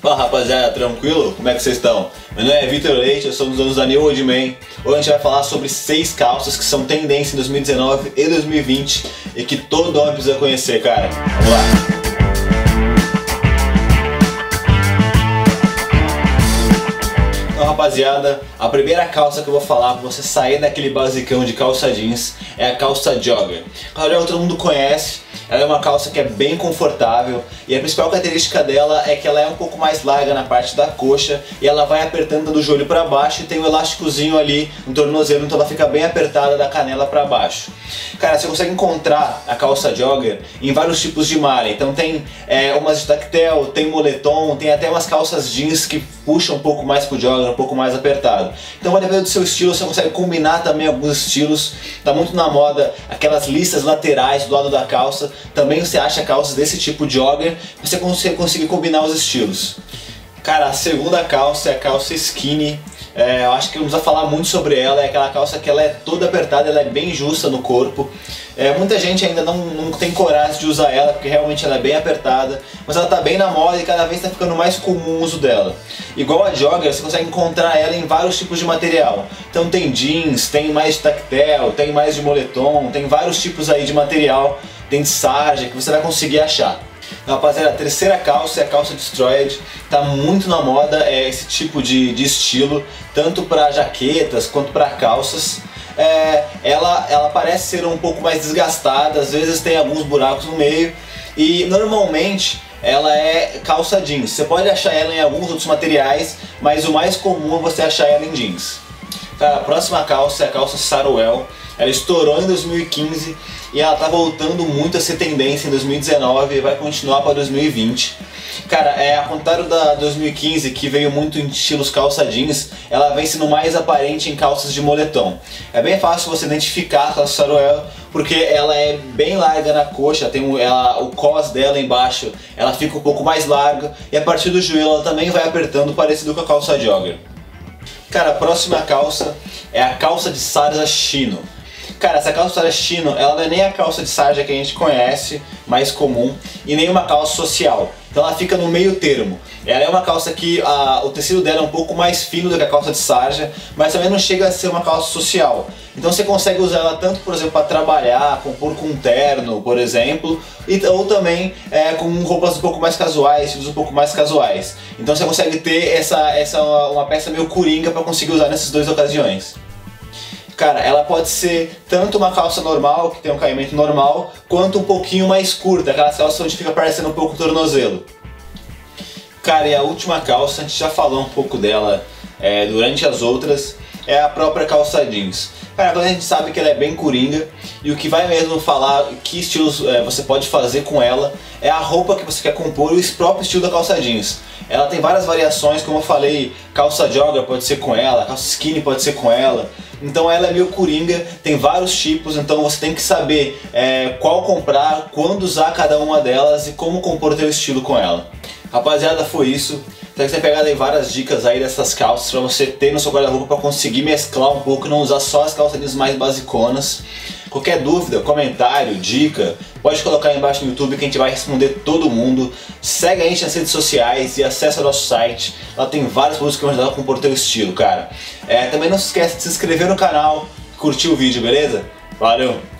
Fala rapaziada, tranquilo? Como é que vocês estão? Meu nome é Vitor Leite, eu sou dos donos da New Old Man. Hoje a gente vai falar sobre seis calças que são tendência em 2019 e 2020 e que todo homem precisa conhecer, cara. Vamos lá! Então, rapaziada, a primeira calça que eu vou falar pra você sair daquele basicão de calça jeans é a calça jogger. Calça jogger todo mundo conhece, ela é uma calça que é bem confortável e a principal característica dela é que ela é um pouco mais larga na parte da coxa e ela vai apertando do joelho para baixo e tem um elásticozinho ali no tornozelo, então ela fica bem apertada da canela para baixo. Cara, você consegue encontrar a calça jogger em vários tipos de malha, então tem é, umas de tactel, tem moletom, tem até umas calças jeans que puxam um pouco mais pro jogger, um pouco mais apertado. Então vai depender do seu estilo, você consegue combinar também alguns estilos, tá muito na moda aquelas listas laterais do lado da calça, também você acha calças desse tipo jogger, você consegue conseguir combinar os estilos. Cara, a segunda calça é a calça skinny. É, eu acho que precisa falar muito sobre ela, é aquela calça que ela é toda apertada, ela é bem justa no corpo. É, muita gente ainda não, não tem coragem de usar ela, porque realmente ela é bem apertada, mas ela está bem na moda e cada vez está ficando mais comum o uso dela. Igual a jogger, você consegue encontrar ela em vários tipos de material. Então tem jeans, tem mais de tactel, tem mais de moletom, tem vários tipos aí de material sarja que você vai conseguir achar. Rapaziada, a terceira calça é a calça Destroyed, tá muito na moda é esse tipo de, de estilo, tanto para jaquetas quanto para calças. É, ela, ela parece ser um pouco mais desgastada, às vezes tem alguns buracos no meio e normalmente ela é calça jeans. Você pode achar ela em alguns outros materiais, mas o mais comum é você achar ela em jeans. Tá, a próxima calça é a calça Saruel. Ela estourou em 2015 e ela tá voltando muito a ser tendência em 2019 e vai continuar para 2020. Cara, é ao contrário da 2015 que veio muito em estilos calça jeans, ela vem sendo mais aparente em calças de moletom. É bem fácil você identificar a calça Saruel porque ela é bem larga na coxa, tem um, ela, o cos dela embaixo, ela fica um pouco mais larga e a partir do joelho ela também vai apertando parecido com a calça jogger. Cara, a próxima calça é a calça de sarja chino. Cara, essa calça sarja chino, ela não é nem a calça de sarja que a gente conhece, mais comum, e nem uma calça social. Então ela fica no meio termo. Ela é uma calça que a, o tecido dela é um pouco mais fino do que a calça de sarja, mas também não chega a ser uma calça social. Então você consegue usar ela tanto, por exemplo, para trabalhar, compor com um terno, por exemplo, e, ou também é, com roupas um pouco mais casuais, estilos um pouco mais casuais. Então você consegue ter essa, essa uma peça meio coringa para conseguir usar nessas duas ocasiões. Cara, ela pode ser tanto uma calça normal, que tem um caimento normal, quanto um pouquinho mais curta, aquela calça onde fica parecendo um pouco o tornozelo. Cara, e a última calça, a gente já falou um pouco dela é, durante as outras, é a própria calça jeans. Cara, quando a gente sabe que ela é bem coringa e o que vai mesmo falar que estilos é, você pode fazer com ela é a roupa que você quer compor o próprio estilo da calça jeans. Ela tem várias variações, como eu falei, calça jogger pode ser com ela, calça skinny pode ser com ela. Então ela é meio coringa, tem vários tipos, então você tem que saber é, qual comprar, quando usar cada uma delas e como compor o teu estilo com ela. Rapaziada, foi isso. Então você tem pegado aí várias dicas aí dessas calças para você ter no seu guarda-roupa para conseguir mesclar um pouco e não usar só as calças mais basiconas. Qualquer dúvida, comentário, dica, pode colocar aí embaixo no YouTube que a gente vai responder todo mundo. Segue a gente nas redes sociais e acessa nosso site. Lá tem vários produtos que vão ajudar a compor o teu estilo, cara. É, também não se esqueça de se inscrever no canal, curtir o vídeo, beleza? Valeu!